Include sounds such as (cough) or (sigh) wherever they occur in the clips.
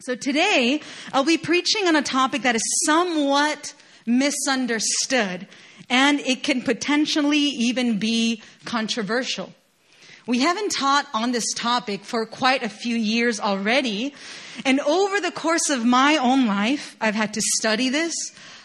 So today, I'll be preaching on a topic that is somewhat misunderstood, and it can potentially even be controversial. We haven't taught on this topic for quite a few years already, and over the course of my own life, I've had to study this.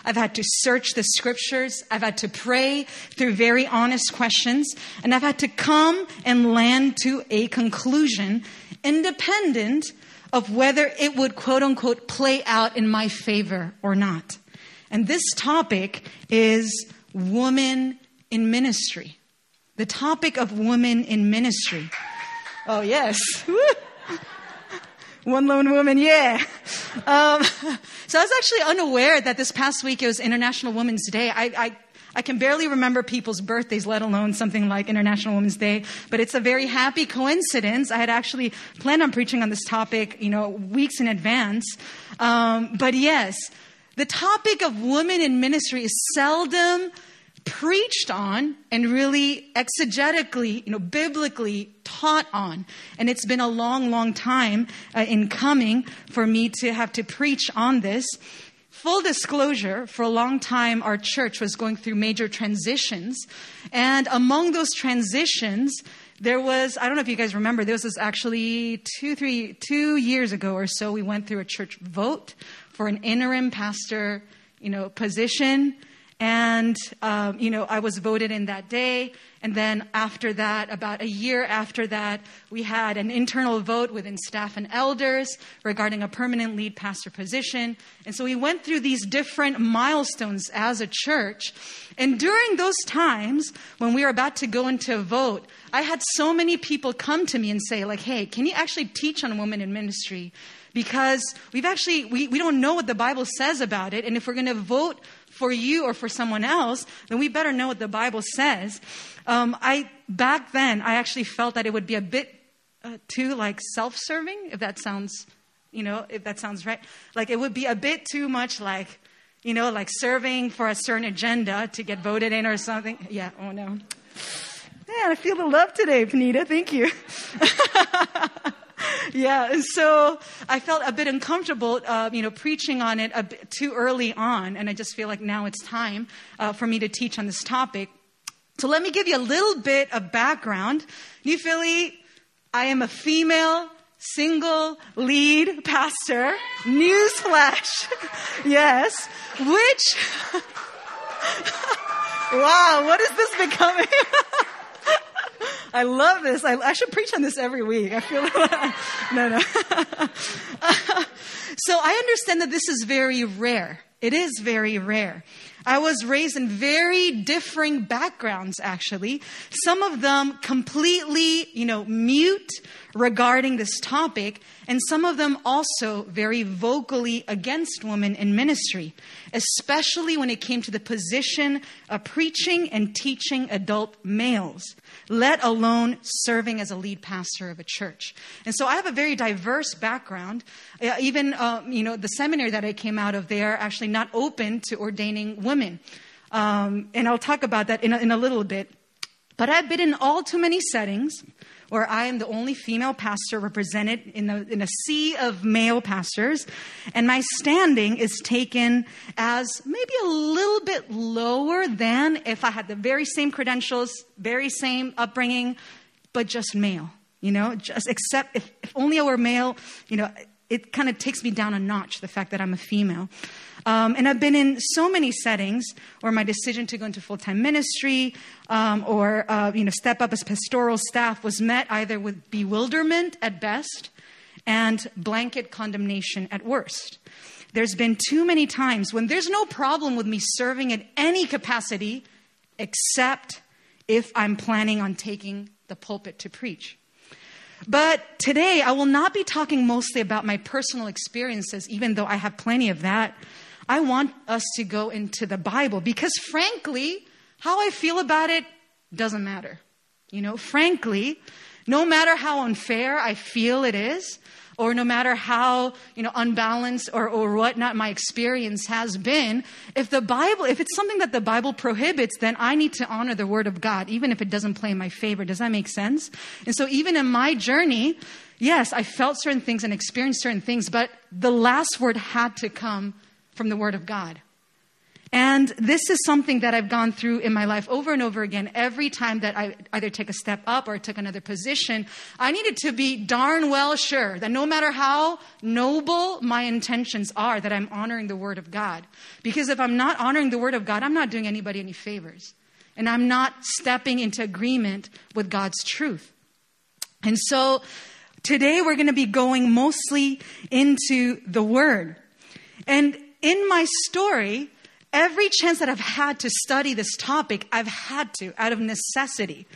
I've had to search the scriptures. I've had to pray through very honest questions. And I've had to come and land to a conclusion independent of whether it would quote unquote play out in my favor or not. And this topic is woman in ministry. The topic of woman in ministry. Oh, yes. (laughs) One lone woman, yeah. Um, (laughs) so I was actually unaware that this past week it was International Women's Day. I, I I can barely remember people's birthdays, let alone something like International Women's Day, but it's a very happy coincidence. I had actually planned on preaching on this topic, you know, weeks in advance. Um, but yes, the topic of women in ministry is seldom preached on and really exegetically, you know, biblically taught on. And it's been a long, long time uh, in coming for me to have to preach on this. Full disclosure, for a long time, our church was going through major transitions. And among those transitions, there was, I don't know if you guys remember, there was this actually two, three, two years ago or so, we went through a church vote for an interim pastor, you know, position. And, um, you know, I was voted in that day. And then after that, about a year after that, we had an internal vote within staff and elders regarding a permanent lead pastor position. And so we went through these different milestones as a church. And during those times, when we were about to go into a vote, I had so many people come to me and say, like, hey, can you actually teach on women in ministry? Because we've actually, we, we don't know what the Bible says about it. And if we're going to vote for you or for someone else, then we better know what the Bible says. Um, I back then I actually felt that it would be a bit uh, too like self-serving, if that sounds, you know, if that sounds right. Like it would be a bit too much like, you know, like serving for a certain agenda to get voted in or something. Yeah. Oh no. Yeah, I feel the love today, Panita. Thank you. (laughs) (laughs) yeah, so I felt a bit uncomfortable, uh, you know, preaching on it a bit too early on, and I just feel like now it's time uh, for me to teach on this topic. So let me give you a little bit of background. New Philly, I am a female single lead pastor. Newsflash. (laughs) yes. Which, (laughs) wow, what is this becoming? (laughs) I love this. I, I, should preach on this every week. I feel like, (laughs) no, no. (laughs) so I understand that this is very rare. It is very rare. I was raised in very differing backgrounds, actually. Some of them completely, you know, mute regarding this topic, and some of them also very vocally against women in ministry, especially when it came to the position of preaching and teaching adult males, let alone serving as a lead pastor of a church. And so I have a very diverse background. Uh, even, uh, you know, the seminary that I came out of, they are actually not open to ordaining women. Um, and I'll talk about that in a, in a little bit. But I've been in all too many settings where I am the only female pastor represented in, the, in a sea of male pastors, and my standing is taken as maybe a little bit lower than if I had the very same credentials, very same upbringing, but just male. You know, just except if, if only I were male, you know, it kind of takes me down a notch, the fact that I'm a female. Um, and I've been in so many settings where my decision to go into full time ministry um, or uh, you know step up as pastoral staff was met either with bewilderment at best and blanket condemnation at worst. There's been too many times when there's no problem with me serving in any capacity except if I'm planning on taking the pulpit to preach. But today, I will not be talking mostly about my personal experiences, even though I have plenty of that. I want us to go into the Bible because, frankly, how I feel about it doesn't matter. You know, frankly, no matter how unfair I feel it is, or no matter how you know unbalanced or, or whatnot my experience has been if the bible if it's something that the bible prohibits then i need to honor the word of god even if it doesn't play in my favor does that make sense and so even in my journey yes, I felt certain things and experienced certain things, but the last word had to come from the Word of God. And this is something that I've gone through in my life over and over again. Every time that I either take a step up or took another position, I needed to be darn well sure that no matter how noble my intentions are, that I'm honoring the Word of God. Because if I'm not honoring the Word of God, I'm not doing anybody any favors. And I'm not stepping into agreement with God's truth. And so today we're going to be going mostly into the Word. And in my story, every chance that I've had to study this topic, I've had to out of necessity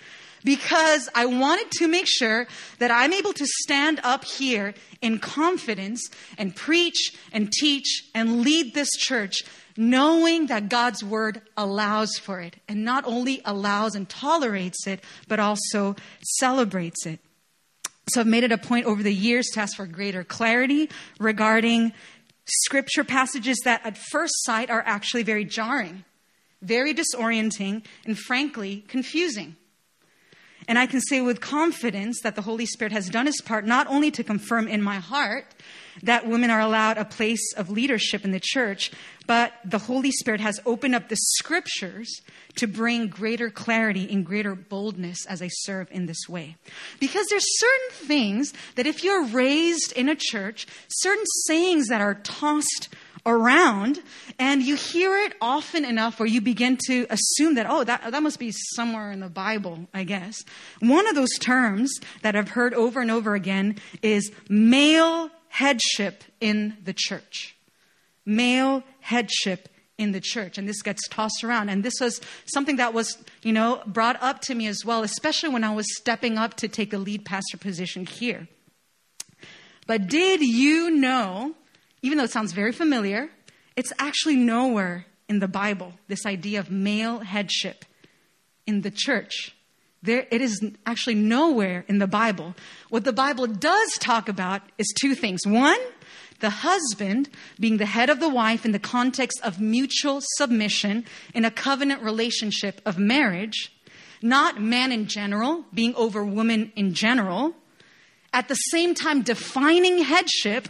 because I wanted to make sure that I'm able to stand up here in confidence and preach and teach and lead this church knowing that God's word allows for it and not only allows and tolerates it, but also celebrates it. So I've made it a point over the years to ask for greater clarity regarding scripture passages that at first sight are actually very jarring, very disorienting, and frankly, confusing. And I can say with confidence that the Holy Spirit has done his part not only to confirm in my heart that women are allowed a place of leadership in the church, but the Holy Spirit has opened up the scriptures to bring greater clarity and greater boldness as I serve in this way. Because there's certain things that if you're raised in a church, certain sayings that are tossed around and you hear it often enough where you begin to assume that, oh, that, that must be somewhere in the Bible, I guess. One of those terms that I've heard over and over again is male headship in the church. Male headship in the church and this gets tossed around and this was something that was you know brought up to me as well especially when i was stepping up to take a lead pastor position here but did you know even though it sounds very familiar, it's actually nowhere in the Bible, this idea of male headship in the church. There, it is actually nowhere in the Bible. What the Bible does talk about is two things. One, the husband being the head of the wife in the context of mutual submission in a covenant relationship of marriage, not man in general being over woman in general. At the same time, defining headship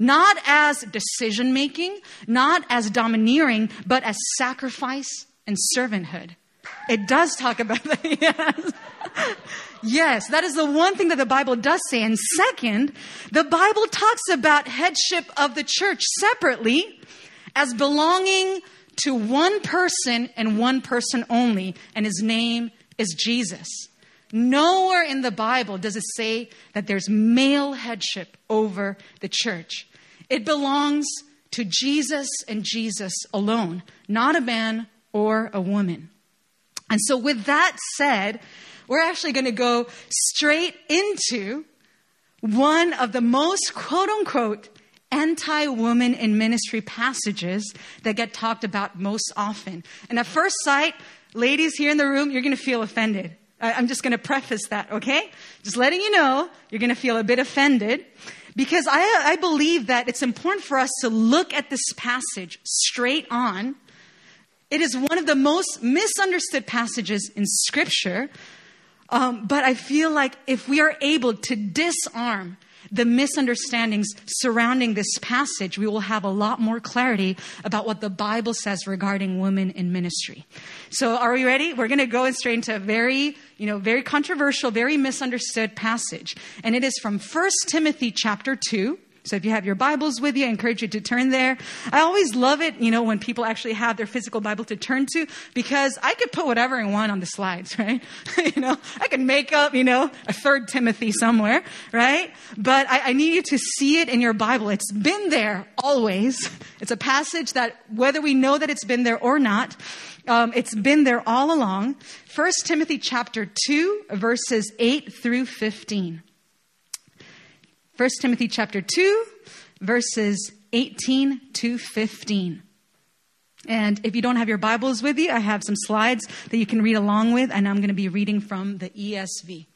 not as decision making, not as domineering, but as sacrifice and servanthood. It does talk about that. (laughs) Yes. yes, that is the one thing that the Bible does say. And second, the Bible talks about headship of the church separately as belonging to one person and one person only, and his name is Jesus. Nowhere in the Bible does it say that there's male headship over the church. It belongs to Jesus and Jesus alone, not a man or a woman. And so, with that said, we're actually going to go straight into one of the most quote unquote anti woman in ministry passages that get talked about most often. And at first sight, ladies here in the room, you're going to feel offended. I'm just going to preface that, okay? Just letting you know, you're going to feel a bit offended. Because I, I believe that it's important for us to look at this passage straight on. It is one of the most misunderstood passages in Scripture. Um, but I feel like if we are able to disarm the misunderstandings surrounding this passage, we will have a lot more clarity about what the Bible says regarding women in ministry. So are we ready? We're going to go straight into a very, you know, very controversial, very misunderstood passage. And it is from 1 Timothy chapter 2. So if you have your Bibles with you, I encourage you to turn there. I always love it, you know, when people actually have their physical Bible to turn to because I could put whatever I want on the slides, (laughs) right? (laughs) you know, I could make up, you know, a third Timothy somewhere, right? But I, I need you to see it in your Bible. It's been there always. It's a passage that whether we know that it's been there or not, um, it's been there all along. First Timothy chapter 2, verses 8 through 15. 1 Timothy chapter 2, verses 18 to 15. And if you don't have your Bibles with you, I have some slides that you can read along with, and I'm going to be reading from the ESV.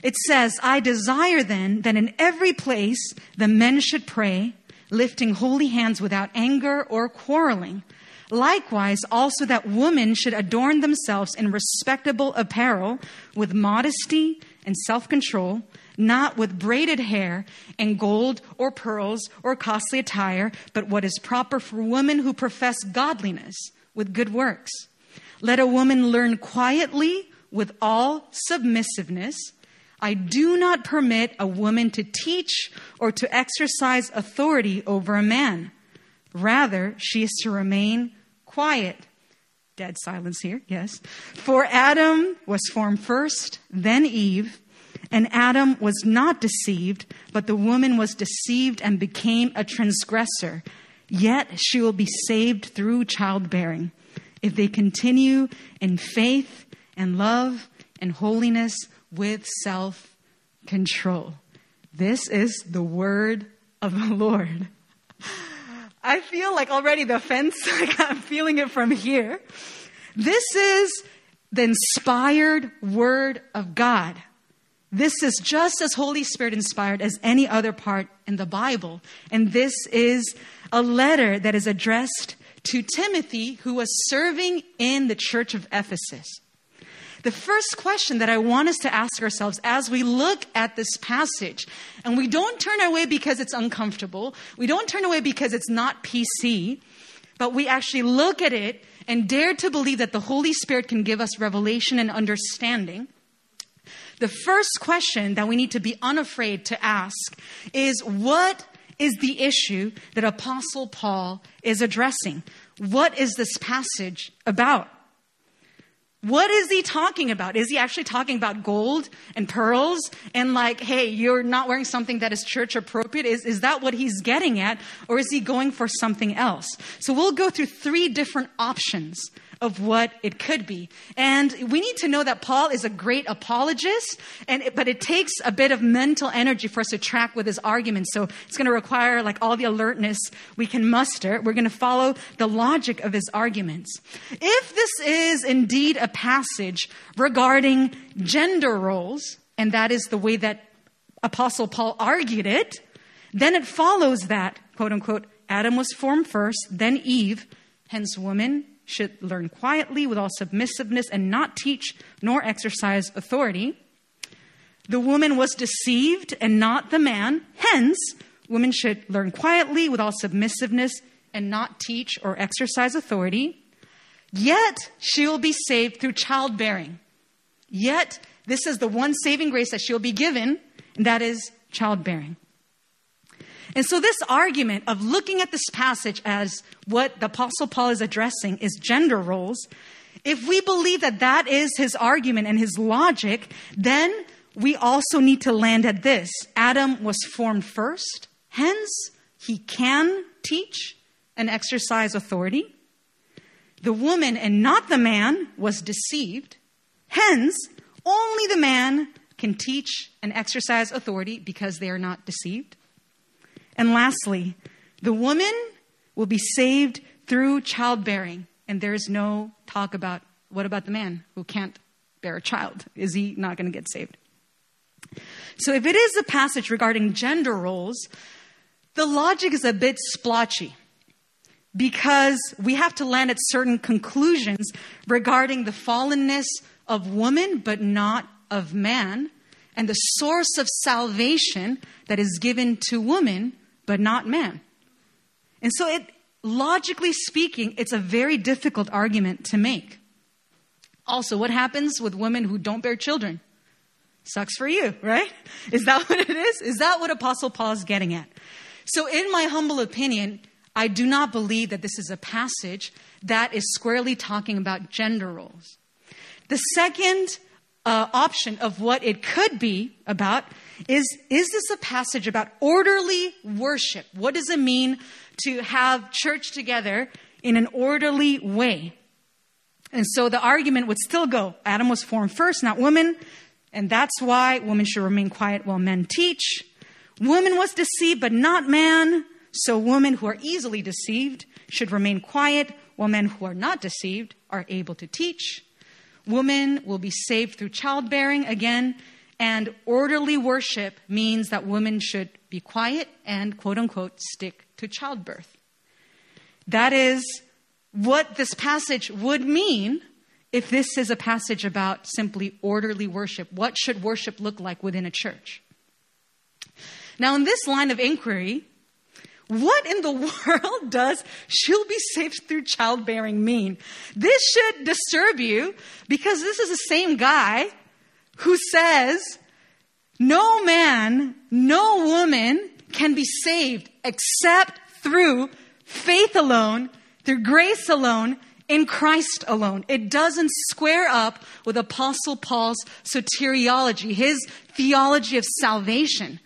It says, I desire then that in every place the men should pray, lifting holy hands without anger or quarreling. Likewise, also that women should adorn themselves in respectable apparel with modesty and self control not with braided hair and gold or pearls or costly attire, but what is proper for women who profess godliness with good works. Let a woman learn quietly with all submissiveness. I do not permit a woman to teach or to exercise authority over a man. Rather, she is to remain quiet. Dead silence here, yes. For Adam was formed first, then Eve. And Adam was not deceived, but the woman was deceived and became a transgressor. Yet she will be saved through childbearing if they continue in faith and love and holiness with self control. This is the word of the Lord. I feel like already the fence, (laughs) like I'm feeling it from here. This is the inspired word of God. This is just as Holy Spirit inspired as any other part in the Bible. And this is a letter that is addressed to Timothy, who was serving in the church of Ephesus. The first question that I want us to ask ourselves as we look at this passage, and we don't turn away because it's uncomfortable, we don't turn away because it's not PC, but we actually look at it and dare to believe that the Holy Spirit can give us revelation and understanding. The first question that we need to be unafraid to ask is what is the issue that Apostle Paul is addressing? What is this passage about? What is he talking about? Is he actually talking about gold and pearls and like, hey, you're not wearing something that is church appropriate? Is, is that what he's getting at? Or is he going for something else? So we'll go through three different options of what it could be. And we need to know that Paul is a great apologist, and but it takes a bit of mental energy for us to track with his arguments. So it's going to require like all the alertness we can muster. We're going to follow the logic of his arguments. If this is indeed a passage regarding gender roles, and that is the way that Apostle Paul argued it, then it follows that, quote unquote, Adam was formed first, then Eve, hence woman should learn quietly with all submissiveness and not teach nor exercise authority. The woman was deceived and not the man. Hence, women should learn quietly with all submissiveness and not teach or exercise authority. Yet she will be saved through childbearing. Yet this is the one saving grace that she'll be given, and that is childbearing. And so, this argument of looking at this passage as what the Apostle Paul is addressing is gender roles, if we believe that that is his argument and his logic, then we also need to land at this Adam was formed first, hence, he can teach and exercise authority. The woman and not the man was deceived, hence, only the man can teach and exercise authority because they are not deceived. And lastly, the woman will be saved through childbearing. And there is no talk about what about the man who can't bear a child? Is he not going to get saved? So, if it is a passage regarding gender roles, the logic is a bit splotchy because we have to land at certain conclusions regarding the fallenness of woman, but not of man, and the source of salvation that is given to woman, but not man. And so it logically speaking, it's a very difficult argument to make. Also, what happens with women who don't bear children? Sucks for you, right? Is that (laughs) what it is? Is that what Apostle Paul is getting at? So, in my humble opinion, I do not believe that this is a passage that is squarely talking about gender roles. The second uh, option of what it could be about is is this a passage about orderly worship? What does it mean to have church together in an orderly way? And so the argument would still go Adam was formed first, not woman, and that's why women should remain quiet while men teach. Woman was deceived, but not man. So women who are easily deceived should remain quiet, while men who are not deceived are able to teach. Women will be saved through childbearing again, and orderly worship means that women should be quiet and, quote unquote, stick to childbirth. That is what this passage would mean if this is a passage about simply orderly worship. What should worship look like within a church? Now, in this line of inquiry, what in the (laughs) world does she'll be saved through childbearing mean? This should disturb you because this is the same guy who says, no man, no woman can be saved except through faith alone, through grace alone, in Christ alone. It doesn't square up with Apostle Paul's soteriology, his theology of salvation.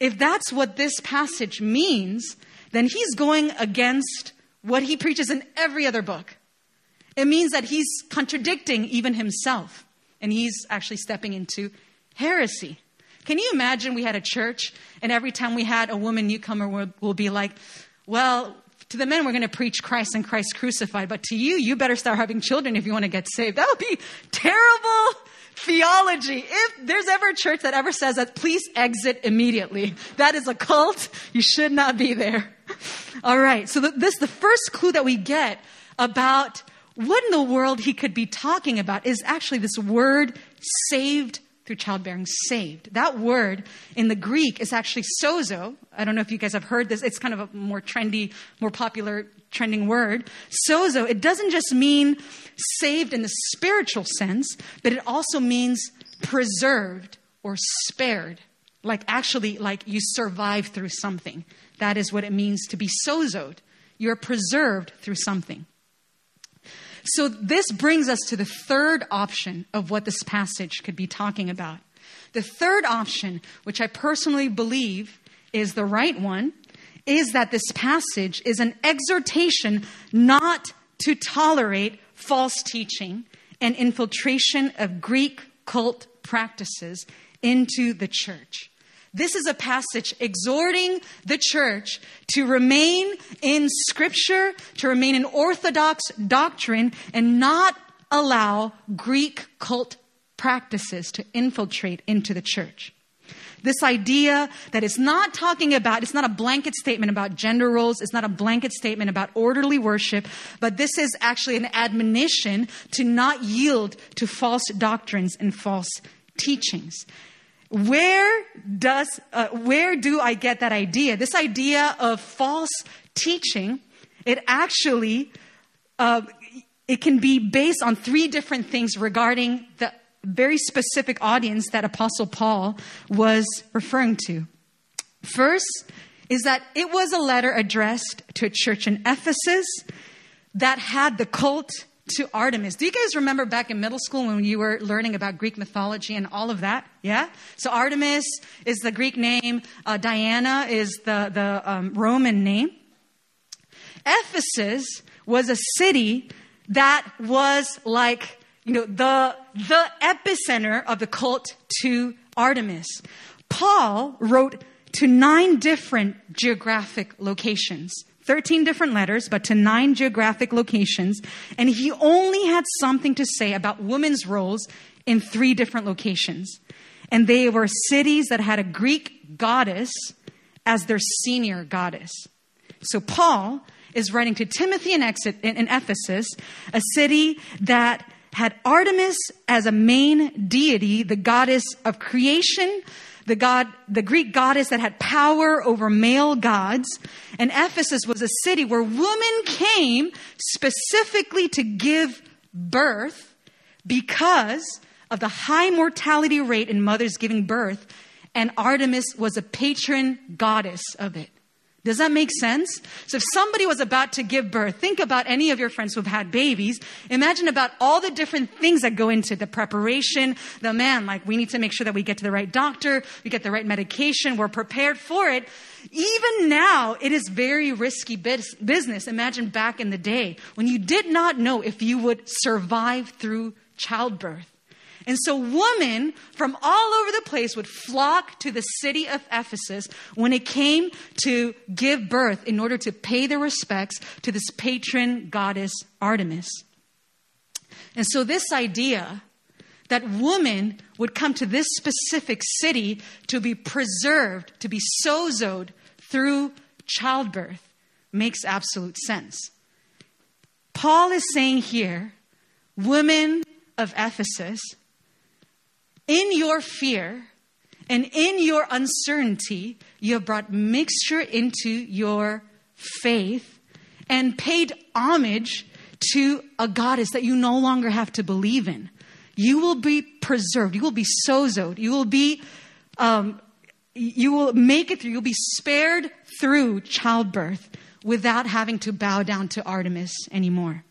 If that's what this passage means, then he's going against what he preaches in every other book. It means that he's contradicting even himself, and he's actually stepping into heresy. Can you imagine we had a church, and every time we had a woman newcomer, we'll, we'll be like, well, to the men, we're going to preach Christ and Christ crucified, but to you, you better start having children if you want to get saved. That would be terrible theology. If there's ever a church that ever says that, please exit immediately. That is a cult. You should not be there. (laughs) All right. So this, the first clue that we get about what in the world he could be talking about is actually this word saved through childbearing saved. That word in the Greek is actually sozo. I don't know if you guys have heard this. It's kind of a more trendy, more popular trending word. Sozo, it doesn't just mean saved in the spiritual sense, but it also means preserved or spared. Like actually, like you survive through something. That is what it means to be sozoed. You're preserved through something. So this brings us to the third option of what this passage could be talking about. The third option, which I personally believe is the right one, is that this passage is an exhortation not to tolerate false teaching and infiltration of Greek cult practices into the church. This is a passage exhorting the church to remain in scripture, to remain in orthodox doctrine, and not allow Greek cult practices to infiltrate into the church. This idea that it's not talking about, it's not a blanket statement about gender roles, it's not a blanket statement about orderly worship, but this is actually an admonition to not yield to false doctrines and false teachings. Where does, uh, where do I get that idea? This idea of false teaching, it actually, uh, it can be based on three different things regarding the very specific audience that Apostle Paul was referring to. First is that it was a letter addressed to a church in Ephesus that had the cult to Artemis. Do you guys remember back in middle school when you were learning about Greek mythology and all of that? Yeah? So Artemis is the Greek name, uh, Diana is the, the um, Roman name. Ephesus was a city that was like you know, the, the epicenter of the cult to Artemis. Paul wrote to nine different geographic locations. 13 different letters, but to nine geographic locations. And he only had something to say about women's roles in three different locations. And they were cities that had a Greek goddess as their senior goddess. So Paul is writing to Timothy in, Ephesus, a city that had Artemis as a main deity, the goddess of creation, the god, the Greek goddess that had power over male gods. And Ephesus was a city where women came specifically to give birth because of the high mortality rate in mothers giving birth. And Artemis was a patron goddess of it. Does that make sense? So if somebody was about to give birth, think about any of your friends who've had babies. Imagine about all the different things that go into the preparation, the man, like we need to make sure that we get to the right doctor, we get the right medication, we're prepared for it. Even now, it is very risky business. Imagine back in the day when you did not know if you would survive through childbirth. And so women from all over the place would flock to the city of Ephesus when it came to give birth in order to pay their respects to this patron goddess Artemis. And so this idea that women would come to this specific city to be preserved, to be sozoed through childbirth makes absolute sense. Paul is saying here, women of Ephesus, in your fear And in your uncertainty, you have brought mixture into your faith and paid homage to a goddess that you no longer have to believe in. You will be preserved. You will be sozoed. You will be, um, you will make it through. You'll be spared through childbirth without having to bow down to Artemis anymore.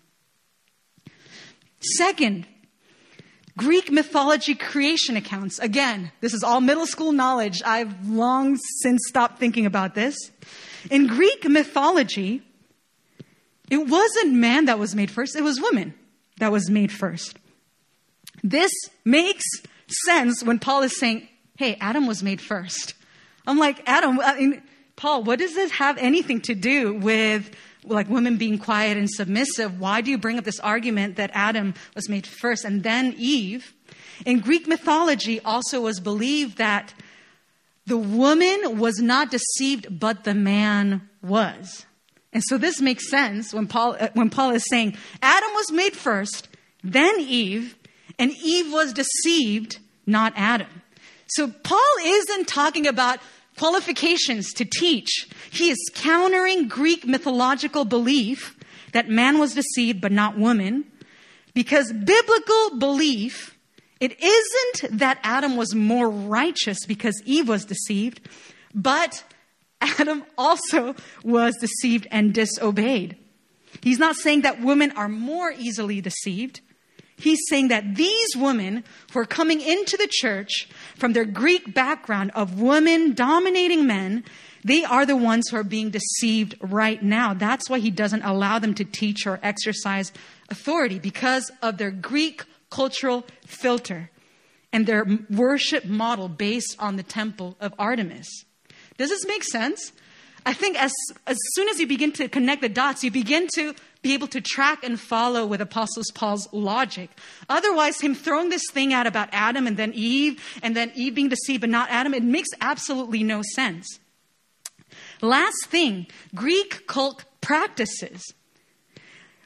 Second, Greek mythology creation accounts. Again, this is all middle school knowledge. I've long since stopped thinking about this. In Greek mythology, it wasn't man that was made first, it was woman that was made first. This makes sense when Paul is saying, hey, Adam was made first. I'm like, Adam, I mean, Paul, what does this have anything to do with like women being quiet and submissive? Why do you bring up this argument that Adam was made first and then Eve? In Greek mythology, also was believed that the woman was not deceived, but the man was. And so this makes sense when Paul, uh, when Paul is saying Adam was made first, then Eve, and Eve was deceived, not Adam. So Paul isn't talking about qualifications to teach. He is countering Greek mythological belief that man was deceived but not woman because biblical belief it isn't that Adam was more righteous because Eve was deceived, but Adam also was deceived and disobeyed. He's not saying that women are more easily deceived. He's saying that these women who are coming into the church from their Greek background of women dominating men, they are the ones who are being deceived right now. That's why he doesn't allow them to teach or exercise authority because of their Greek cultural filter and their worship model based on the temple of Artemis. Does this make sense? I think as, as soon as you begin to connect the dots, you begin to be able to track and follow with Apostles Paul's logic. Otherwise, him throwing this thing out about Adam and then Eve, and then Eve being deceived but not Adam, it makes absolutely no sense. Last thing Greek cult practices.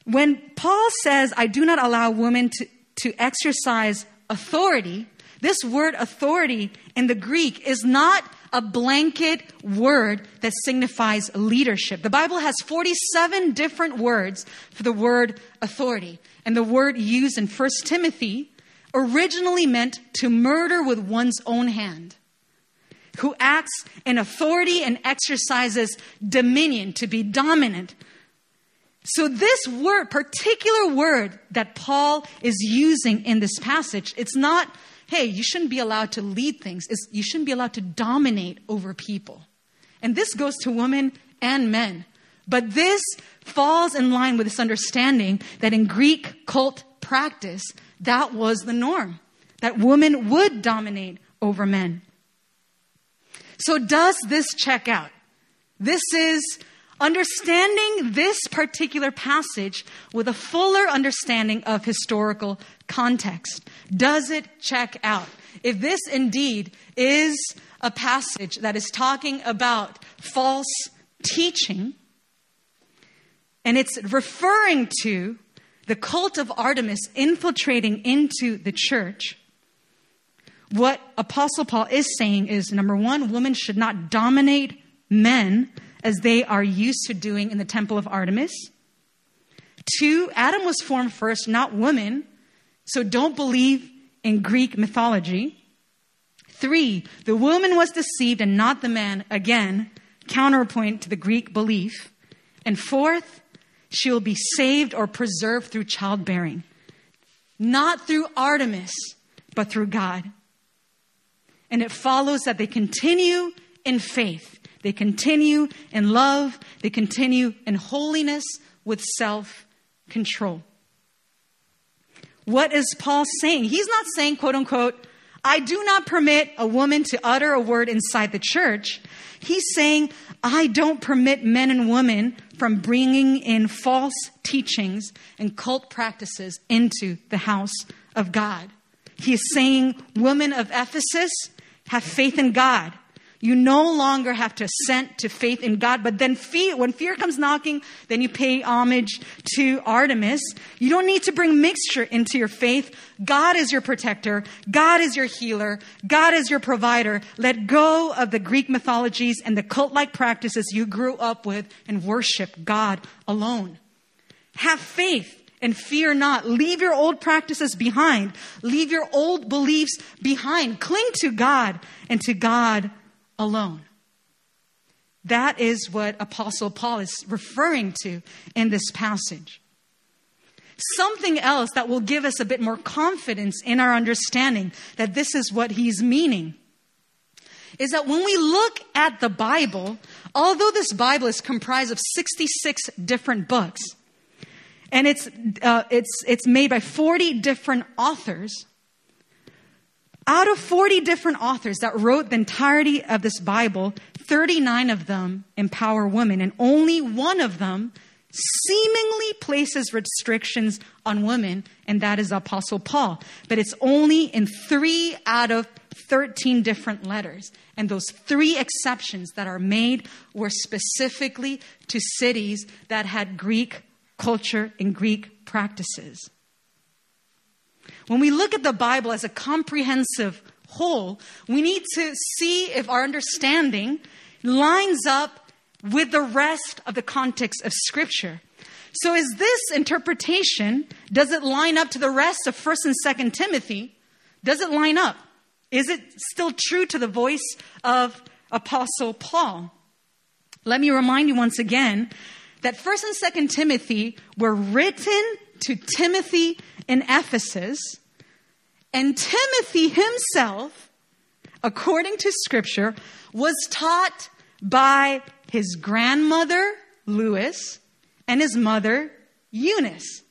When Paul says, I do not allow women to, to exercise authority, this word authority in the Greek is not a blanket word that signifies leadership. The Bible has 47 different words for the word authority. And the word used in 1 Timothy originally meant to murder with one's own hand, who acts in authority and exercises dominion, to be dominant. So, this word, particular word that Paul is using in this passage, it's not hey, you shouldn't be allowed to lead things. It's, you shouldn't be allowed to dominate over people. And this goes to women and men. But this falls in line with this understanding that in Greek cult practice, that was the norm, that women would dominate over men. So, does this check out? This is understanding this particular passage with a fuller understanding of historical context. Does it check out? If this indeed is a passage that is talking about false teaching, and it's referring to the cult of Artemis infiltrating into the church, what Apostle Paul is saying is number one, women should not dominate men as they are used to doing in the temple of Artemis. Two, Adam was formed first, not woman, so don't believe in Greek mythology. Three, the woman was deceived and not the man, again, counterpoint to the Greek belief. And fourth, she will be saved or preserved through childbearing, not through Artemis, but through God. And it follows that they continue in faith they continue in love. They continue in holiness with self control. What is Paul saying? He's not saying, quote unquote, I do not permit a woman to utter a word inside the church. He's saying, I don't permit men and women from bringing in false teachings and cult practices into the house of God. He is saying, Women of Ephesus, have faith in God. You no longer have to assent to faith in God, but then fear, when fear comes knocking, then you pay homage to Artemis. You don't need to bring mixture into your faith. God is your protector. God is your healer. God is your provider. Let go of the Greek mythologies and the cult-like practices you grew up with and worship God alone. Have faith and fear not. Leave your old practices behind. Leave your old beliefs behind. Cling to God and to God alone. That is what Apostle Paul is referring to in this passage. Something else that will give us a bit more confidence in our understanding that this is what he's meaning is that when we look at the Bible, although this Bible is comprised of 66 different books, and it's, uh, it's, it's made by 40 different authors, out of 40 different authors that wrote the entirety of this Bible, 39 of them empower women, and only one of them seemingly places restrictions on women, and that is Apostle Paul. But it's only in three out of 13 different letters. And those three exceptions that are made were specifically to cities that had Greek culture and Greek practices. When we look at the Bible as a comprehensive whole, we need to see if our understanding lines up with the rest of the context of Scripture. So, is this interpretation, does it line up to the rest of 1st and 2nd Timothy? Does it line up? Is it still true to the voice of Apostle Paul? Let me remind you once again that 1st and 2nd Timothy were written to Timothy in Ephesus, and Timothy himself, according to scripture, was taught by his grandmother, Lois, and his mother, Eunice.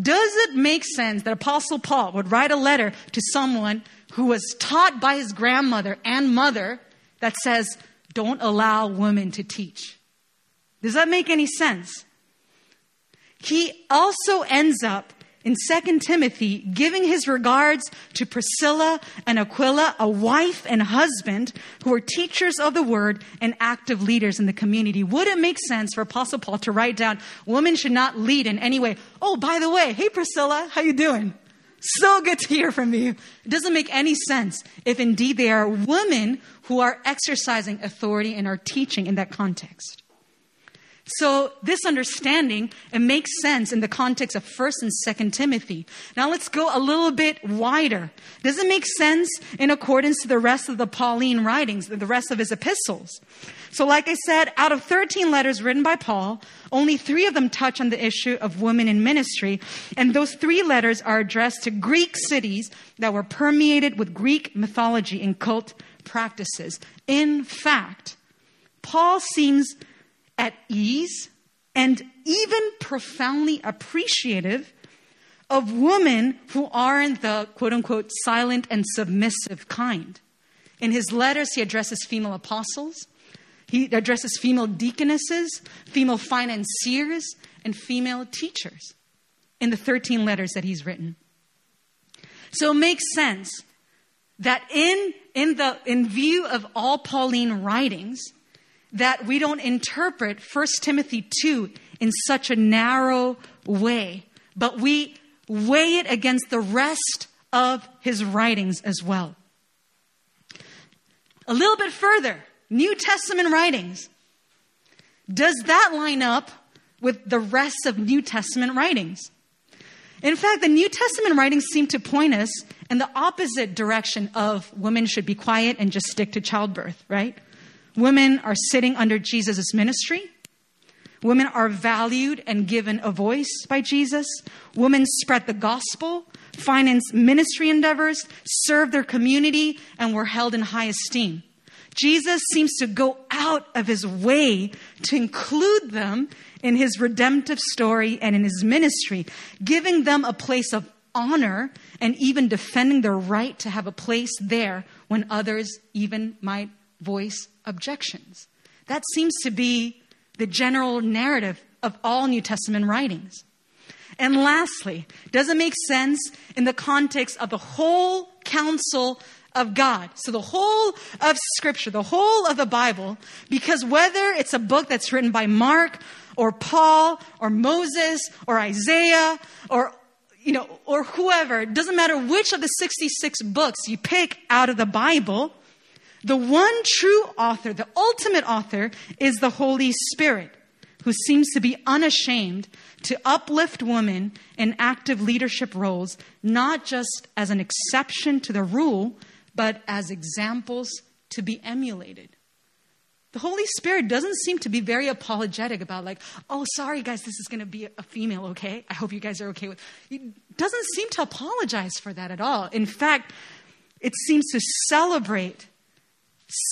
Does it make sense that Apostle Paul would write a letter to someone who was taught by his grandmother and mother that says, don't allow women to teach? Does that make any sense? He also ends up in 2 Timothy giving his regards to Priscilla and Aquila, a wife and husband who were teachers of the word and active leaders in the community. Would it make sense for Apostle Paul to write down, women should not lead in any way? Oh, by the way, hey Priscilla, how you doing? So good to hear from you. It doesn't make any sense if indeed they are women who are exercising authority and are teaching in that context. So this understanding, it makes sense in the context of 1st and 2nd Timothy. Now let's go a little bit wider. Does it make sense in accordance to the rest of the Pauline writings, the rest of his epistles? So like I said, out of 13 letters written by Paul, only three of them touch on the issue of women in ministry. And those three letters are addressed to Greek cities that were permeated with Greek mythology and cult practices. In fact, Paul seems at ease, and even profoundly appreciative of women who aren't the quote unquote silent and submissive kind. In his letters, he addresses female apostles, he addresses female deaconesses, female financiers, and female teachers in the 13 letters that he's written. So it makes sense that in, in, the, in view of all Pauline writings, that we don't interpret 1 Timothy 2 in such a narrow way, but we weigh it against the rest of his writings as well. A little bit further, New Testament writings. Does that line up with the rest of New Testament writings? In fact, the New Testament writings seem to point us in the opposite direction of women should be quiet and just stick to childbirth, right? Women are sitting under Jesus' ministry. Women are valued and given a voice by Jesus. Women spread the gospel, finance ministry endeavors, serve their community, and were held in high esteem. Jesus seems to go out of his way to include them in his redemptive story and in his ministry, giving them a place of honor and even defending their right to have a place there when others even might voice objections. That seems to be the general narrative of all New Testament writings. And lastly, does it make sense in the context of the whole counsel of God. So the whole of scripture, the whole of the Bible, because whether it's a book that's written by Mark or Paul or Moses or Isaiah or you know, or whoever, it doesn't matter which of the 66 books you pick out of the Bible, the one true author, the ultimate author, is the Holy Spirit, who seems to be unashamed to uplift women in active leadership roles, not just as an exception to the rule, but as examples to be emulated. The Holy Spirit doesn't seem to be very apologetic about, like, oh, sorry, guys, this is going to be a female, okay? I hope you guys are okay with. He doesn't seem to apologize for that at all. In fact, it seems to celebrate,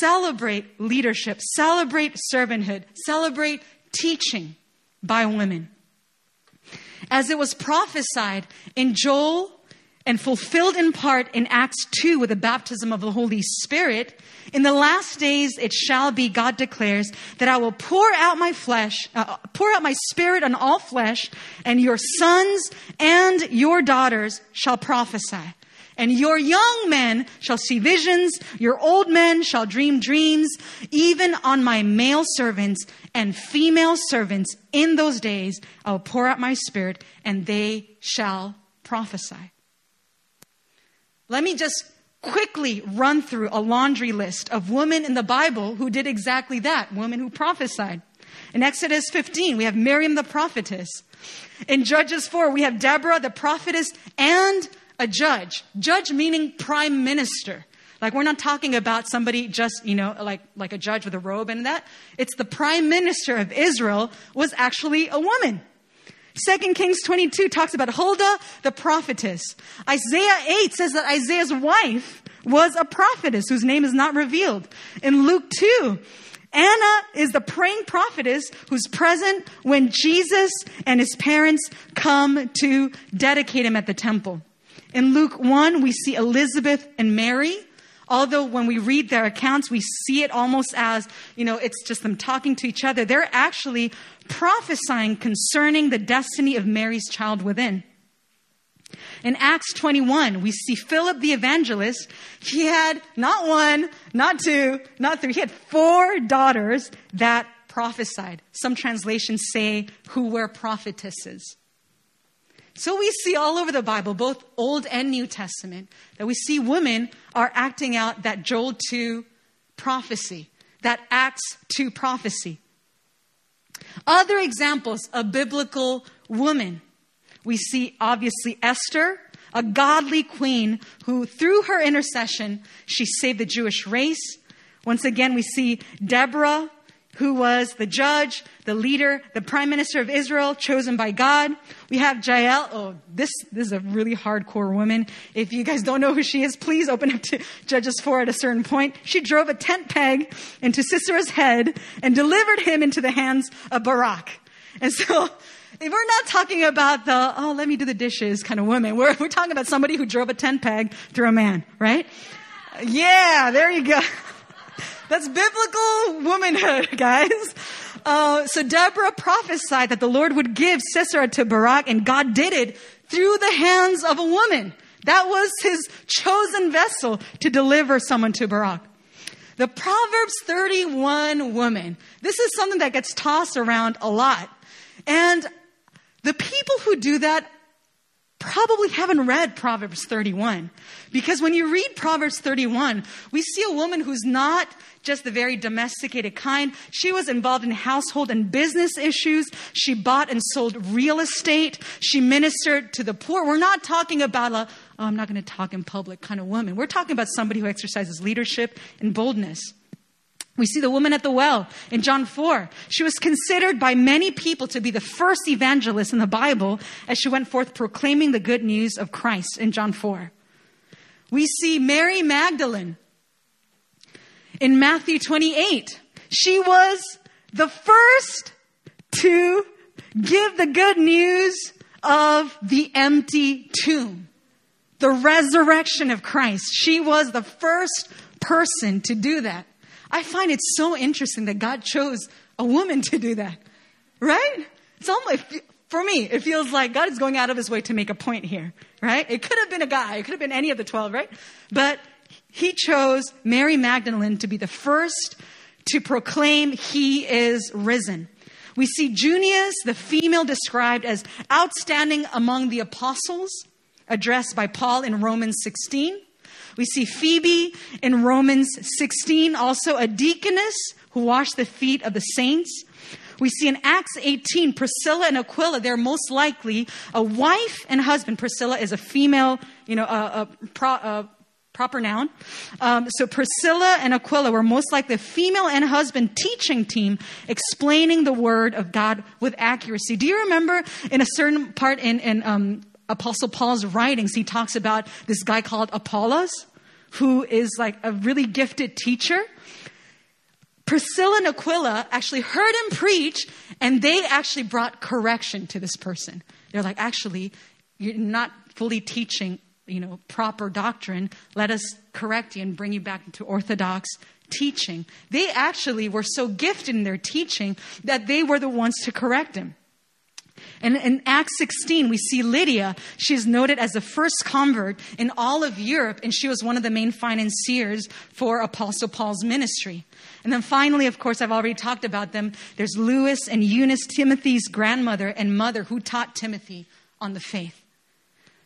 celebrate leadership, celebrate servanthood, celebrate teaching by women. As it was prophesied in Joel and fulfilled in part in Acts 2 with the baptism of the Holy Spirit, in the last days it shall be, God declares, that I will pour out my flesh, uh, pour out my spirit on all flesh, and your sons and your daughters shall prophesy. And your young men shall see visions, your old men shall dream dreams, even on my male servants and female servants in those days I will pour out my spirit, and they shall prophesy. Let me just quickly run through a laundry list of women in the Bible who did exactly that, women who prophesied. In Exodus 15, we have Miriam the prophetess. In Judges 4, we have Deborah the prophetess and a judge. Judge meaning prime minister. Like we're not talking about somebody just, you know, like, like a judge with a robe and that. It's the prime minister of Israel was actually a woman. Second Kings 22 talks about Huldah, the prophetess. Isaiah 8 says that Isaiah's wife was a prophetess whose name is not revealed. In Luke 2, Anna is the praying prophetess who's present when Jesus and his parents come to dedicate him at the temple. In Luke 1, we see Elizabeth and Mary. Although when we read their accounts, we see it almost as, you know, it's just them talking to each other. They're actually prophesying concerning the destiny of Mary's child within. In Acts 21, we see Philip the evangelist. He had not one, not two, not three. He had four daughters that prophesied. Some translations say who were prophetesses. So we see all over the Bible, both Old and New Testament, that we see women are acting out that Joel 2 prophecy, that Acts 2 prophecy. Other examples of biblical women. We see obviously Esther, a godly queen who, through her intercession, she saved the Jewish race. Once again, we see Deborah, who was the judge, the leader, the prime minister of Israel, chosen by God. We have Jael. Oh, this, this is a really hardcore woman. If you guys don't know who she is, please open up to Judges 4 at a certain point. She drove a tent peg into Sisera's head and delivered him into the hands of Barak. And so, if we're not talking about the, oh, let me do the dishes kind of woman. We're, we're talking about somebody who drove a tent peg through a man, right? Yeah, there you go. That's biblical womanhood, (laughs) guys. Uh, so Deborah prophesied that the Lord would give Sisera to Barak, and God did it through the hands of a woman. That was his chosen vessel to deliver someone to Barak. The Proverbs 31 woman. This is something that gets tossed around a lot. And the people who do that probably haven't read Proverbs 31. Because when you read Proverbs 31, we see a woman who's not just the very domesticated kind. She was involved in household and business issues. She bought and sold real estate. She ministered to the poor. We're not talking about a, oh, I'm not going to talk in public kind of woman. We're talking about somebody who exercises leadership and boldness. We see the woman at the well in John 4. She was considered by many people to be the first evangelist in the Bible as she went forth proclaiming the good news of Christ in John 4. We see Mary Magdalene in Matthew 28. She was the first to give the good news of the empty tomb, the resurrection of Christ. She was the first person to do that. I find it so interesting that God chose a woman to do that, right? It's almost, for me, it feels like God is going out of his way to make a point here, right? It could have been a guy, it could have been any of the 12, right? But he chose Mary Magdalene to be the first to proclaim he is risen. We see Junias, the female, described as outstanding among the apostles, addressed by Paul in Romans 16. We see Phoebe in Romans 16, also a deaconess who washed the feet of the saints. We see in Acts 18, Priscilla and Aquila, they're most likely a wife and husband. Priscilla is a female, you know, a, a, pro, a proper noun. Um, so Priscilla and Aquila were most likely a female and husband teaching team explaining the word of God with accuracy. Do you remember in a certain part in, in um, Apostle Paul's writings, he talks about this guy called Apollos, who is like a really gifted teacher? Priscilla and Aquila actually heard him preach, and they actually brought correction to this person. They're like, actually, you're not fully teaching you know, proper doctrine, let us correct you and bring you back into orthodox teaching. They actually were so gifted in their teaching that they were the ones to correct him. And in Acts 16, we see Lydia. She's noted as the first convert in all of Europe, and she was one of the main financiers for Apostle Paul's ministry. And then finally, of course, I've already talked about them. There's Lois and Eunice, Timothy's grandmother and mother, who taught Timothy on the faith.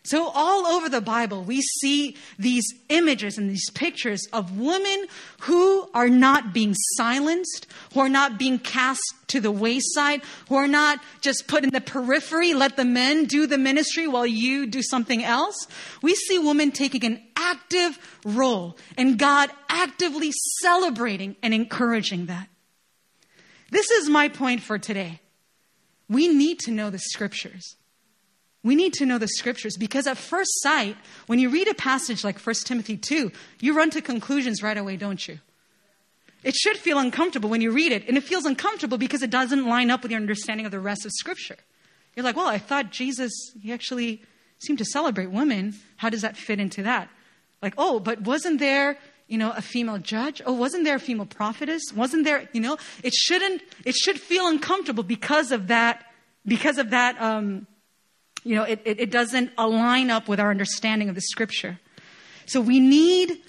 So, all over the Bible, we see these images and these pictures of women who are not being silenced, who are not being cast to the wayside, who are not just put in the periphery, let the men do the ministry while you do something else. We see women taking an active role and God actively celebrating and encouraging that. This is my point for today. We need to know the scriptures. We need to know the scriptures because at first sight, when you read a passage like 1 Timothy 2, you run to conclusions right away, don't you? It should feel uncomfortable when you read it, and it feels uncomfortable because it doesn't line up with your understanding of the rest of scripture. You're like, well, I thought Jesus, he actually seemed to celebrate women. How does that fit into that? Like, oh, but wasn't there, you know, a female judge? Oh, wasn't there a female prophetess? Wasn't there, you know, it shouldn't, it should feel uncomfortable because of that, because of that, um, you know, it, it, it doesn't align up with our understanding of the scripture. So we need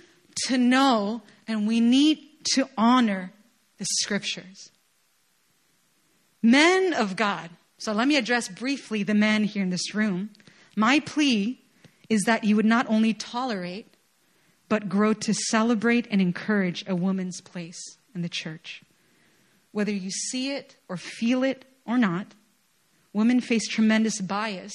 to know and we need to honor the scriptures. Men of God. So let me address briefly the men here in this room. My plea is that you would not only tolerate, but grow to celebrate and encourage a woman's place in the church. Whether you see it or feel it or not, women face tremendous bias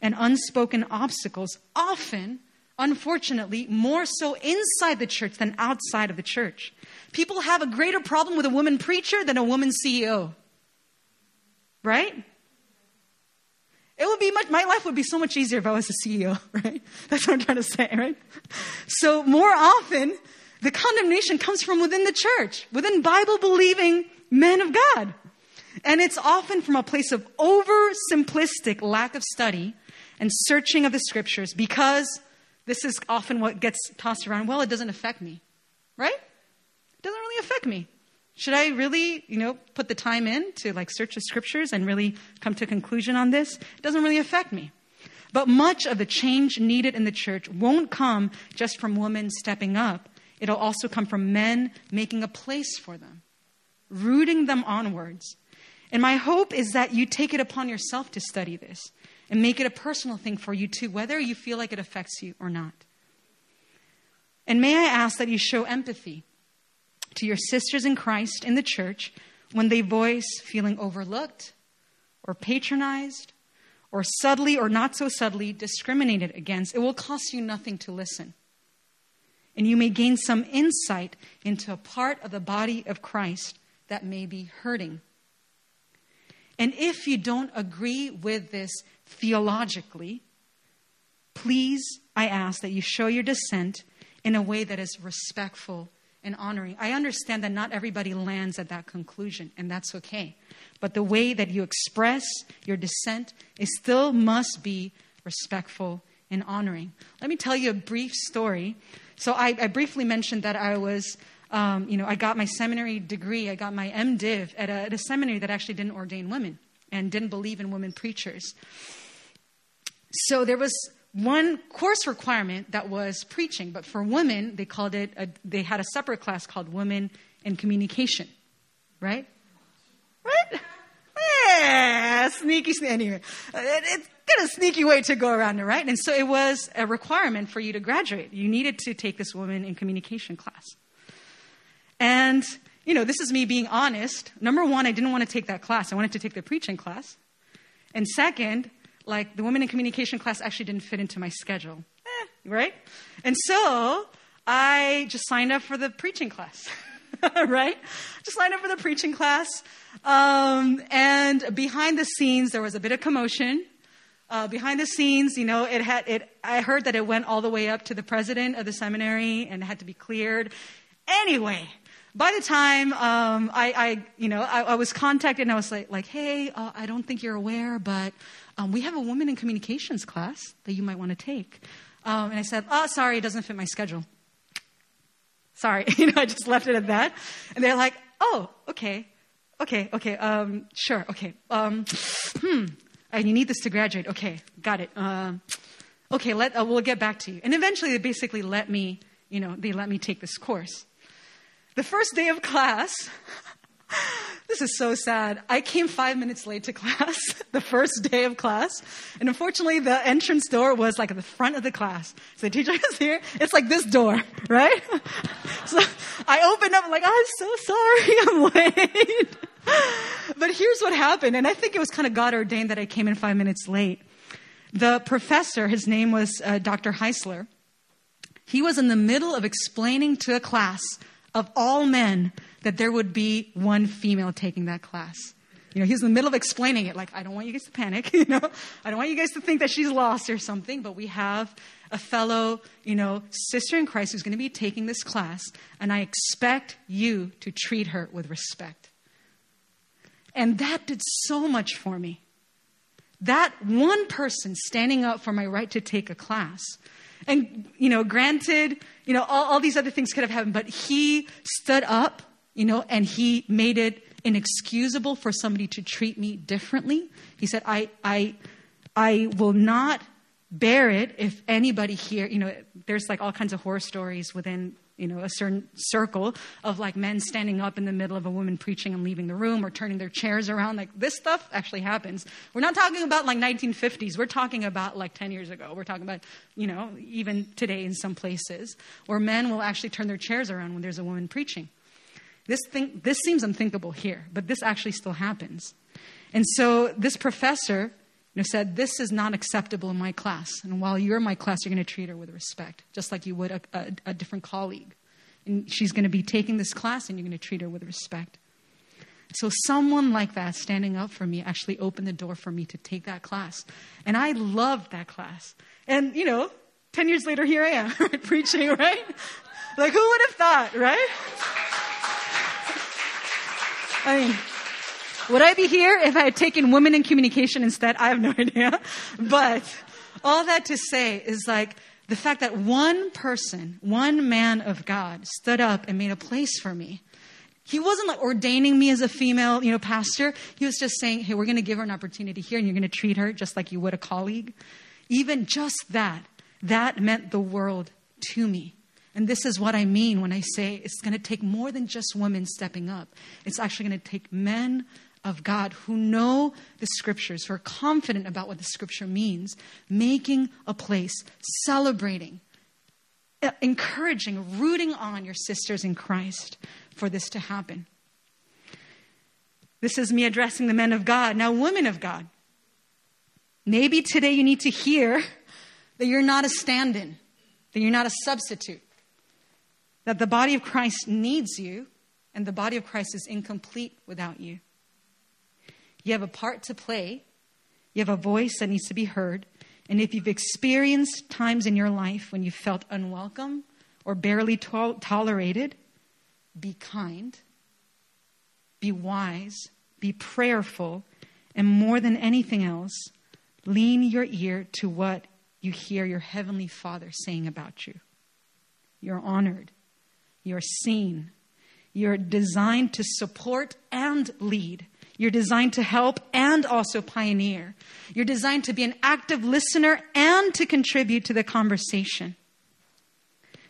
and unspoken obstacles, often, unfortunately, more so inside the church than outside of the church. People have a greater problem with a woman preacher than a woman CEO. Right? It would be much, my life would be so much easier if I was a CEO, (laughs) right? That's what I'm trying to say, right? So more often, the condemnation comes from within the church, within Bible believing men of God. And it's often from a place of oversimplistic lack of study and searching of the scriptures because this is often what gets tossed around. Well, it doesn't affect me, right? It doesn't really affect me. Should I really, you know, put the time in to like search the scriptures and really come to a conclusion on this? It doesn't really affect me. But much of the change needed in the church won't come just from women stepping up. It'll also come from men making a place for them, rooting them onwards, and my hope is that you take it upon yourself to study this and make it a personal thing for you too, whether you feel like it affects you or not. And may I ask that you show empathy to your sisters in Christ in the church when they voice feeling overlooked or patronized or subtly or not so subtly discriminated against. It will cost you nothing to listen. And you may gain some insight into a part of the body of Christ that may be hurting. And if you don't agree with this theologically, please, I ask that you show your dissent in a way that is respectful and honoring. I understand that not everybody lands at that conclusion, and that's okay. But the way that you express your dissent it still must be respectful and honoring. Let me tell you a brief story. So I, I briefly mentioned that I was um, you know, I got my seminary degree, I got my MDiv at a, at a seminary that actually didn't ordain women and didn't believe in women preachers. So there was one course requirement that was preaching, but for women, they called it, a, they had a separate class called Women in Communication, right? Right? Yeah, sneaky, anyway. It, it's kind of a sneaky way to go around it, right? And so it was a requirement for you to graduate. You needed to take this Women in Communication class. And, you know, this is me being honest. Number one, I didn't want to take that class. I wanted to take the preaching class. And second, like the women in communication class actually didn't fit into my schedule, eh, right? And so I just signed up for the preaching class, (laughs) right? Just signed up for the preaching class. Um, and behind the scenes, there was a bit of commotion. Uh, behind the scenes, you know, it had it. I heard that it went all the way up to the president of the seminary and had to be cleared. Anyway, by the time um, I, I, you know, I, I, was contacted and I was like, like, hey, uh, I don't think you're aware, but um, we have a woman in communications class that you might want to take. Um, and I said, oh, sorry, it doesn't fit my schedule. Sorry, (laughs) you know, I just left it at that. And they're like, oh, okay, okay, okay, um, sure, okay. Um, hmm, and you need this to graduate. Okay, got it. Uh, okay, let, uh, we'll get back to you. And eventually, they basically let me, you know, they let me take this course. The first day of class, (laughs) this is so sad. I came five minutes late to class, (laughs) the first day of class. And unfortunately, the entrance door was like at the front of the class. So the teacher (laughs) is here. It's like this door, right? So I opened up, like, I'm so sorry, I'm late. But here's what happened. And I think it was kind of God ordained that I came in five minutes late. The professor, his name was uh, Dr. Heisler, he was in the middle of explaining to a class of all men that there would be one female taking that class. You know, he's in the middle of explaining it, like, I don't want you guys to panic, (laughs) you know, I don't want you guys to think that she's lost or something, but we have a fellow, you know, sister in Christ who's going to be taking this class, and I expect you to treat her with respect. And that did so much for me. That one person standing up for my right to take a class. And, you know, granted, you know, all, all these other things could have happened, but he stood up you know, and he made it inexcusable for somebody to treat me differently. He said, I, I, I will not bear it if anybody here, you know, there's like all kinds of horror stories within, you know, a certain circle of like men standing up in the middle of a woman preaching and leaving the room or turning their chairs around. Like this stuff actually happens. We're not talking about like 1950s. We're talking about like 10 years ago. We're talking about, you know, even today in some places where men will actually turn their chairs around when there's a woman preaching. This, thing, this seems unthinkable here, but this actually still happens. And so this professor you know, said, This is not acceptable in my class. And while you're in my class, you're going to treat her with respect, just like you would a, a, a different colleague. And she's going to be taking this class, and you're going to treat her with respect. So, someone like that standing up for me actually opened the door for me to take that class. And I loved that class. And, you know, 10 years later, here I am, (laughs) preaching, right? Like, who would have thought, right? I mean, would I be here if I had taken women in communication instead? I have no (laughs) idea. But all that to say is like the fact that one person, one man of God stood up and made a place for me. He wasn't like ordaining me as a female, you know, pastor. He was just saying, hey, we're going to give her an opportunity here and you're going to treat her just like you would a colleague. Even just that, that meant the world to me. And this is what I mean when I say it's going to take more than just women stepping up. It's actually going to take men of God who know the scriptures, who are confident about what the scripture means, making a place, celebrating, uh, encouraging, rooting on your sisters in Christ for this to happen. This is me addressing the men of God. Now, women of God, maybe today you need to hear that you're not a stand in, that you're not a substitute that the body of Christ needs you, and the body of Christ is incomplete without you. You have a part to play, you have a voice that needs to be heard. And if you've experienced times in your life when you felt unwelcome or barely to- tolerated, be kind, be wise, be prayerful, and more than anything else, lean your ear to what you hear your Heavenly Father saying about you. You're honored. You're seen. You're designed to support and lead. You're designed to help and also pioneer. You're designed to be an active listener and to contribute to the conversation.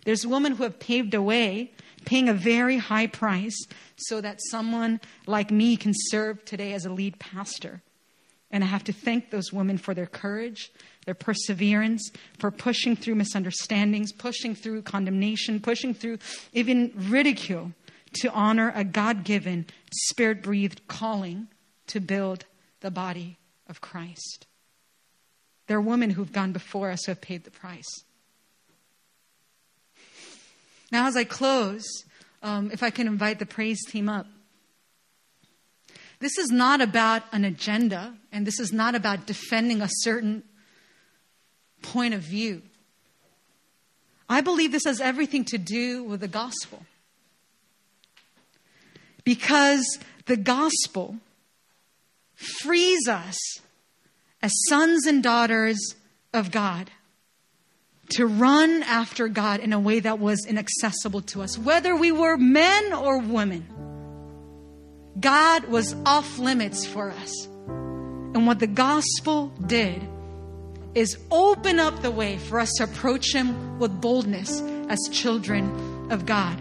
There's women who have paved a way, paying a very high price so that someone like me can serve today as a lead pastor. And I have to thank those women for their courage, their perseverance, for pushing through misunderstandings, pushing through condemnation, pushing through even ridicule to honor a God given, spirit breathed calling to build the body of Christ. There are women who've gone before us who have paid the price. Now, as I close, um, if I can invite the praise team up. This is not about an agenda, and this is not about defending a certain point of view. I believe this has everything to do with the gospel. Because the gospel frees us as sons and daughters of God to run after God in a way that was inaccessible to us, whether we were men or women. God was off limits for us. And what the gospel did is open up the way for us to approach Him with boldness as children of God.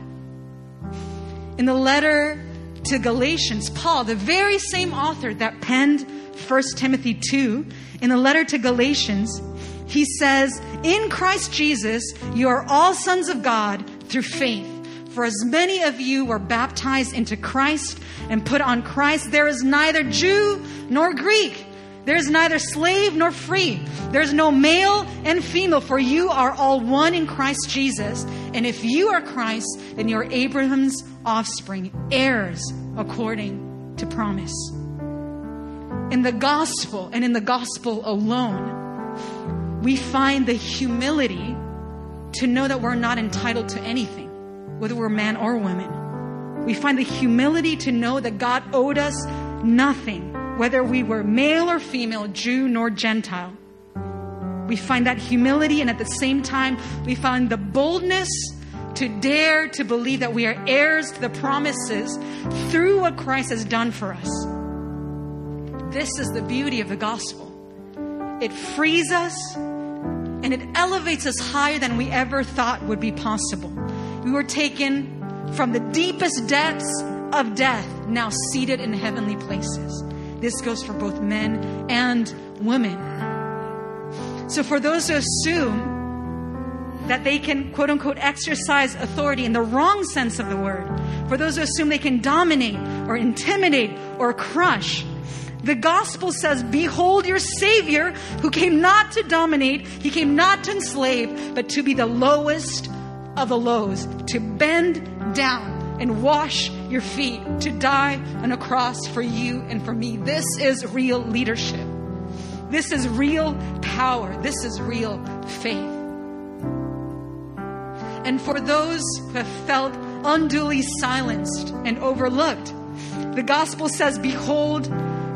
In the letter to Galatians, Paul, the very same author that penned 1 Timothy 2, in the letter to Galatians, he says, In Christ Jesus, you are all sons of God through faith. For as many of you were baptized into Christ and put on Christ, there is neither Jew nor Greek. There is neither slave nor free. There is no male and female, for you are all one in Christ Jesus. And if you are Christ, then you are Abraham's offspring, heirs according to promise. In the gospel and in the gospel alone, we find the humility to know that we're not entitled to anything, whether we're man or woman. We find the humility to know that God owed us nothing, whether we were male or female, Jew nor Gentile. We find that humility, and at the same time, we find the boldness to dare to believe that we are heirs to the promises through what Christ has done for us. This is the beauty of the gospel. It frees us and it elevates us higher than we ever thought would be possible. We were taken from the deepest depths of death, now seated in heavenly places. This goes for both men and women. So, for those who assume that they can, quote unquote, exercise authority in the wrong sense of the word, for those who assume they can dominate or intimidate or crush, the gospel says, Behold your Savior who came not to dominate, he came not to enslave, but to be the lowest of the lows, to bend down and wash your feet, to die on a cross for you and for me. This is real leadership. This is real power. This is real faith. And for those who have felt unduly silenced and overlooked, the gospel says, Behold,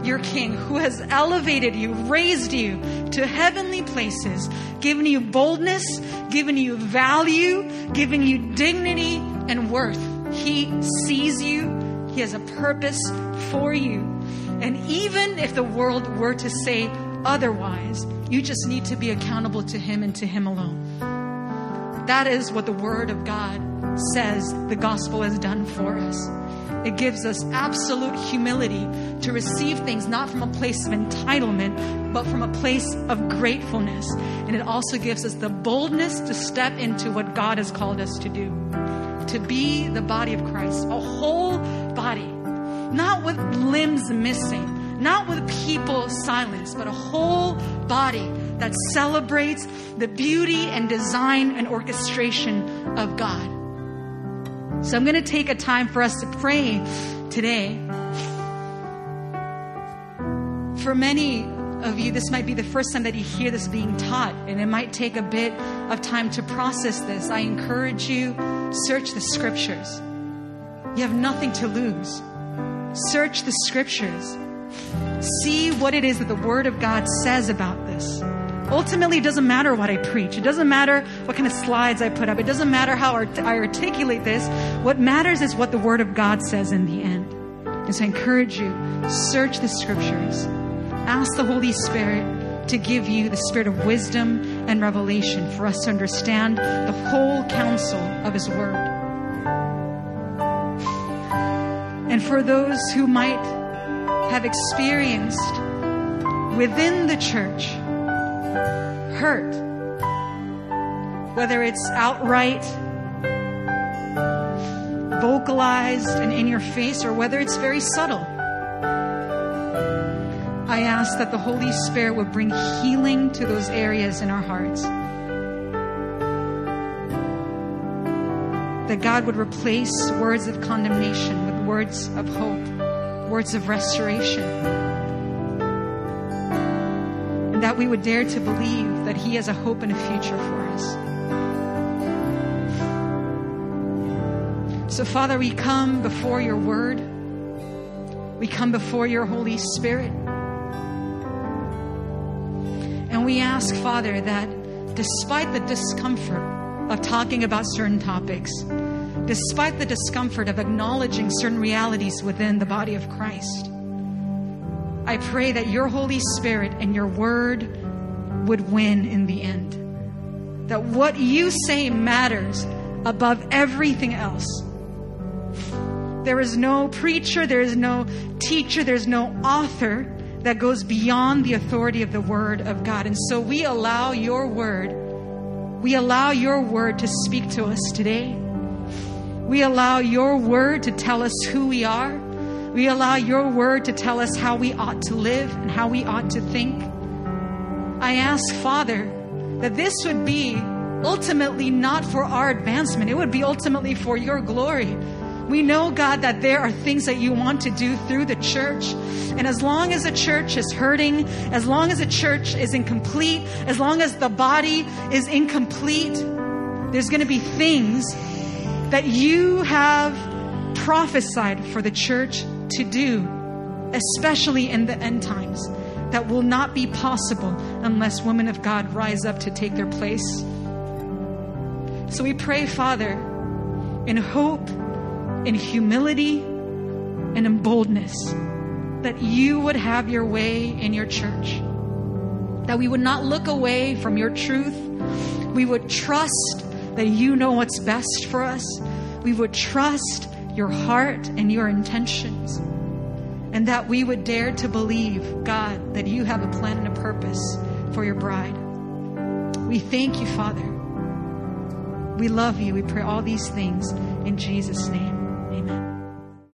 your King who has elevated you, raised you to heavenly places, given you boldness, given you value, given you dignity and worth. He sees you, He has a purpose for you. And even if the world were to say otherwise, you just need to be accountable to Him and to Him alone. That is what the Word of God says the gospel has done for us. It gives us absolute humility to receive things not from a place of entitlement, but from a place of gratefulness. And it also gives us the boldness to step into what God has called us to do to be the body of Christ, a whole body, not with limbs missing, not with people silenced, but a whole body that celebrates the beauty and design and orchestration of God. So I'm going to take a time for us to pray today. For many of you, this might be the first time that you hear this being taught, and it might take a bit of time to process this. I encourage you, search the scriptures. You have nothing to lose. Search the scriptures. See what it is that the Word of God says about this. Ultimately, it doesn't matter what I preach. It doesn't matter what kind of slides I put up. It doesn't matter how I articulate this. What matters is what the Word of God says in the end. And so I encourage you, search the scriptures. Ask the Holy Spirit to give you the spirit of wisdom and revelation for us to understand the whole counsel of His Word. And for those who might have experienced within the church hurt, whether it's outright vocalized and in your face, or whether it's very subtle. I ask that the Holy Spirit would bring healing to those areas in our hearts. That God would replace words of condemnation with words of hope, words of restoration. And that we would dare to believe that He has a hope and a future for us. So, Father, we come before your word. We come before your Holy Spirit. We ask, Father, that despite the discomfort of talking about certain topics, despite the discomfort of acknowledging certain realities within the body of Christ, I pray that your Holy Spirit and your word would win in the end. That what you say matters above everything else. There is no preacher, there is no teacher, there's no author that goes beyond the authority of the Word of God. And so we allow your Word, we allow your Word to speak to us today. We allow your Word to tell us who we are. We allow your Word to tell us how we ought to live and how we ought to think. I ask, Father, that this would be ultimately not for our advancement, it would be ultimately for your glory. We know, God, that there are things that you want to do through the church. And as long as a church is hurting, as long as a church is incomplete, as long as the body is incomplete, there's going to be things that you have prophesied for the church to do, especially in the end times, that will not be possible unless women of God rise up to take their place. So we pray, Father, in hope in humility and in boldness that you would have your way in your church. That we would not look away from your truth. We would trust that you know what's best for us. We would trust your heart and your intentions. And that we would dare to believe, God, that you have a plan and a purpose for your bride. We thank you, Father. We love you. We pray all these things in Jesus' name. Amen.